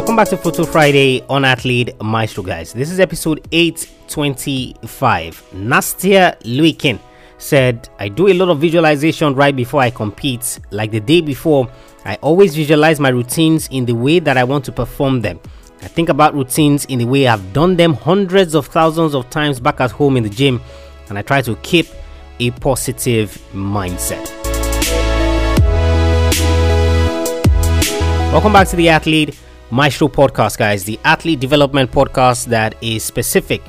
Welcome back to Photo Friday on Athlete Maestro, guys. This is episode 825. Nastia Liukin said, I do a lot of visualization right before I compete. Like the day before, I always visualize my routines in the way that I want to perform them. I think about routines in the way I've done them hundreds of thousands of times back at home in the gym, and I try to keep a positive mindset. Welcome back to the Athlete Maestro podcast, guys. The athlete development podcast that is specific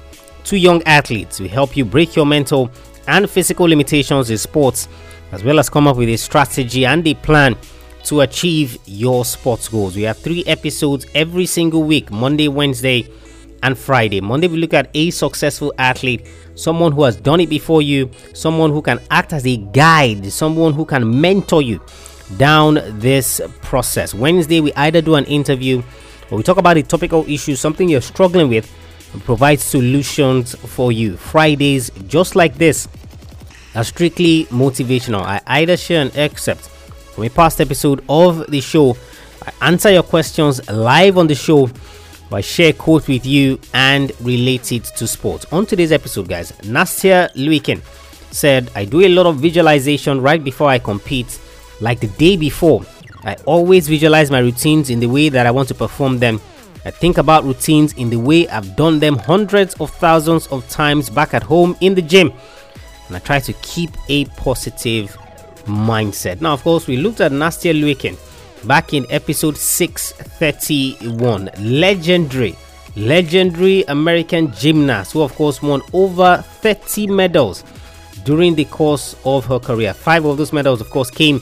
to young athletes to help you break your mental and physical limitations in sports, as well as come up with a strategy and a plan to achieve your sports goals. We have three episodes every single week Monday, Wednesday, and Friday. Monday, we look at a successful athlete, someone who has done it before you, someone who can act as a guide, someone who can mentor you down this process. Wednesday, we either do an interview or we talk about a topical issue, something you're struggling with, and provide solutions for you. Fridays, just like this, are strictly motivational. I either share an excerpt from a past episode of the show, I answer your questions live on the show, I share quote with you and relate it to sports. On today's episode, guys, Nastia Liukin said, I do a lot of visualization right before I compete like the day before. I always visualize my routines in the way that I want to perform them. I think about routines in the way I've done them hundreds of thousands of times back at home in the gym. And I try to keep a positive mindset. Now, of course, we looked at Nastia Liukin back in episode 631. Legendary, legendary American gymnast who, of course, won over 30 medals during the course of her career. Five of those medals, of course, came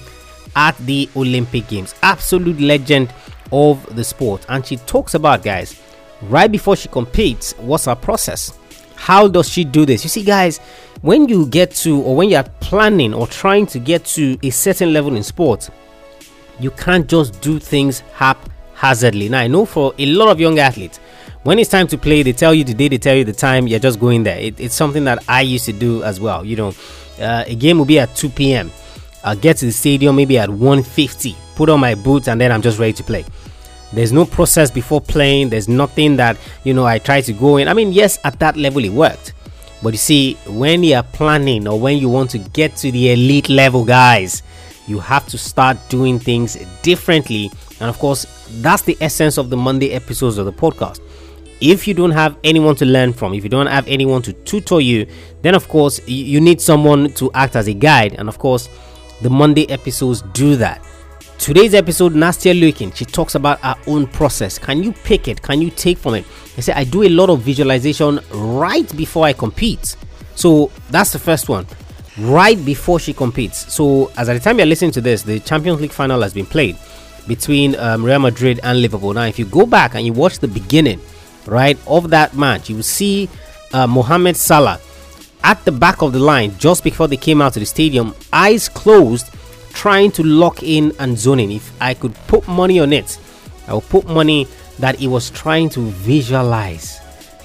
at the Olympic Games. Absolute legend of the sport. And she talks about, guys, right before she competes, what's her process? How does she do this? You see, guys, when you get to, or when you're planning or trying to get to a certain level in sport, you can't just do things haphazardly. Now, I know for a lot of young athletes, when it's time to play, they tell you the day, they tell you the time, you're just going there. It, it's something that I used to do as well. You know, uh, a game will be at 2 p.m. I'll get to the stadium maybe at 1:50, put on my boots, and then I'm just ready to play. There's no process before playing. There's nothing that you know I try to go in. I mean, yes, at that level it worked, but you see, when you're planning or when you want to get to the elite level, guys, you have to start doing things differently. And of course, that's the essence of the Monday episodes of the podcast. If you don't have anyone to learn from, if you don't have anyone to tutor you, then of course you need someone to act as a guide. And of course, the Monday episodes do that. Today's episode, Nastia Liukin, she talks about her own process. Can you pick it? Can you take from it? I say I do a lot of visualization right before I compete. So that's the first one. Right before she competes. So as at the time you're listening to this, the Champions League final has been played between um, Real Madrid and Liverpool. Now, if you go back and you watch the beginning, right, of that match, you will see uh, Mohamed Salah at the back of the line just before they came out to the stadium, eyes closed, trying to lock in and zone in. If I could put money on it, I would put money that he was trying to visualize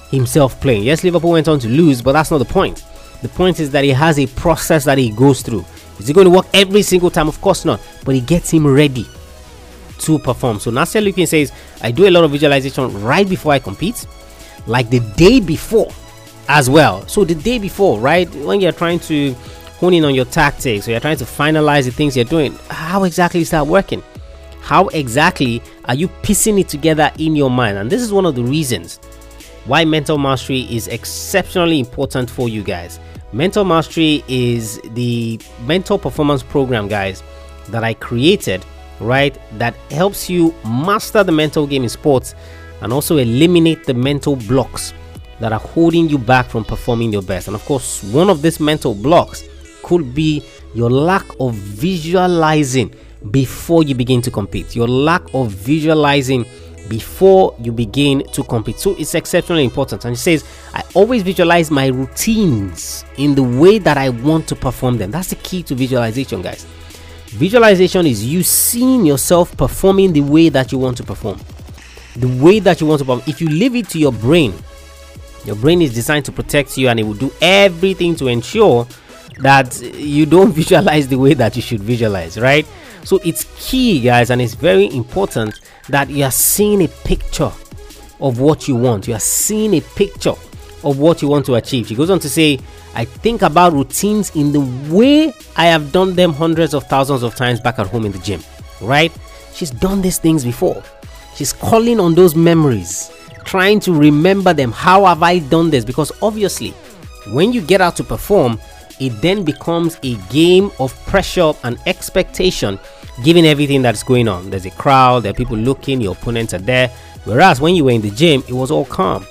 himself playing. Yes, Liverpool went on to lose, but that's not the point. The point is that he has a process that he goes through. Is he going to work every single time? Of course not, but he gets him ready to perform. So Nastia Liukin says, I do a lot of visualization right before I compete, like the day before as well. So the day before, right, when you're trying to hone in on your tactics or you're trying to finalize the things you're doing, how exactly is that working? How exactly are you piecing it together in your mind? And this is one of the reasons why mental mastery is exceptionally important for you guys. Mental mastery is the mental performance program, guys, that I created, right? That helps you master the mental game in sports and also eliminate the mental blocks that are holding you back from performing your best. And of course, one of these mental blocks could be your lack of visualizing before you begin to compete, your lack of visualizing before you begin to compete. So it's exceptionally important. And he says, I always visualize my routines in the way that I want to perform them. That's the key to visualization, guys. Visualization is you seeing yourself performing the way that you want to perform. The way that you want to perform. If you leave it to your brain, your brain is designed to protect you and it will do everything to ensure that you don't visualize the way that you should visualize, right? So it's key, guys, and it's very important that you are seeing a picture of what you want. You are seeing a picture of what you want to achieve. She goes on to say, I think about routines in the way I have done them hundreds of thousands of times back at home in the gym, right? She's done these things before. She's calling on those memories, trying to remember them. How have I done this? Because obviously, when you get out to perform, it then becomes a game of pressure and expectation given everything that's going on. There's a crowd, there are people looking, your opponents are there. Whereas when you were in the gym, it was all calm.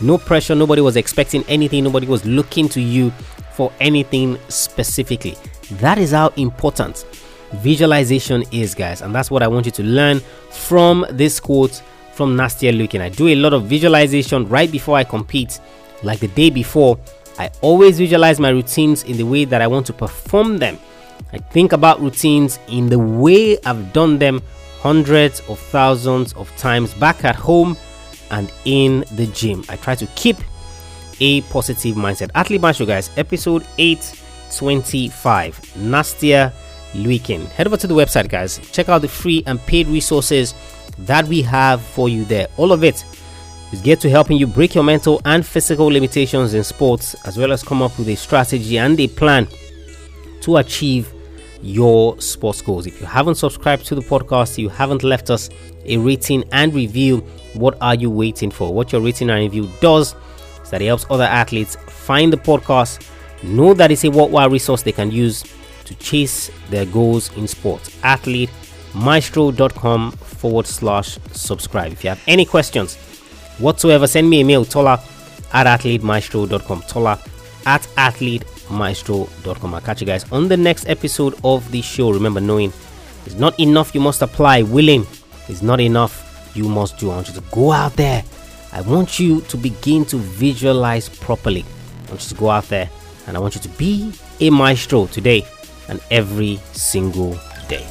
No pressure, nobody was expecting anything, nobody was looking to you for anything specifically. That is how important visualization is, guys. And that's what I want you to learn from this quote from Nastia Liukin. I do a lot of visualization right before I compete, like the day before. I always visualize my routines in the way that I want to perform them. I think about routines in the way I've done them hundreds of thousands of times back at home and in the gym. I try to keep a positive mindset. Athlete Maestro, guys, episode 825. Nastia Liukin. Head over to the website, guys. Check out the free and paid resources that we have for you there. All of it is geared to helping you break your mental and physical limitations in sports, as well as come up with a strategy and a plan to achieve your sports goals. If you haven't subscribed to the podcast, you haven't left us a rating and review, what are you waiting for? What your rating and review does is that it helps other athletes find the podcast, know that it's a worthwhile resource they can use to chase their goals in sports. AthleteMaestro.com forward slash subscribe. If you have any questions whatsoever, send me a mail, Tola at AthleteMaestro.com. Tola at AthleteMaestro.com. I'll catch you guys on the next episode of the show. Remember, knowing it's not enough, you must apply. Willing is not enough, you must do. I want you to go out there. I want you to begin to visualize properly. I want you to go out there and I want you to be a maestro today and every single day.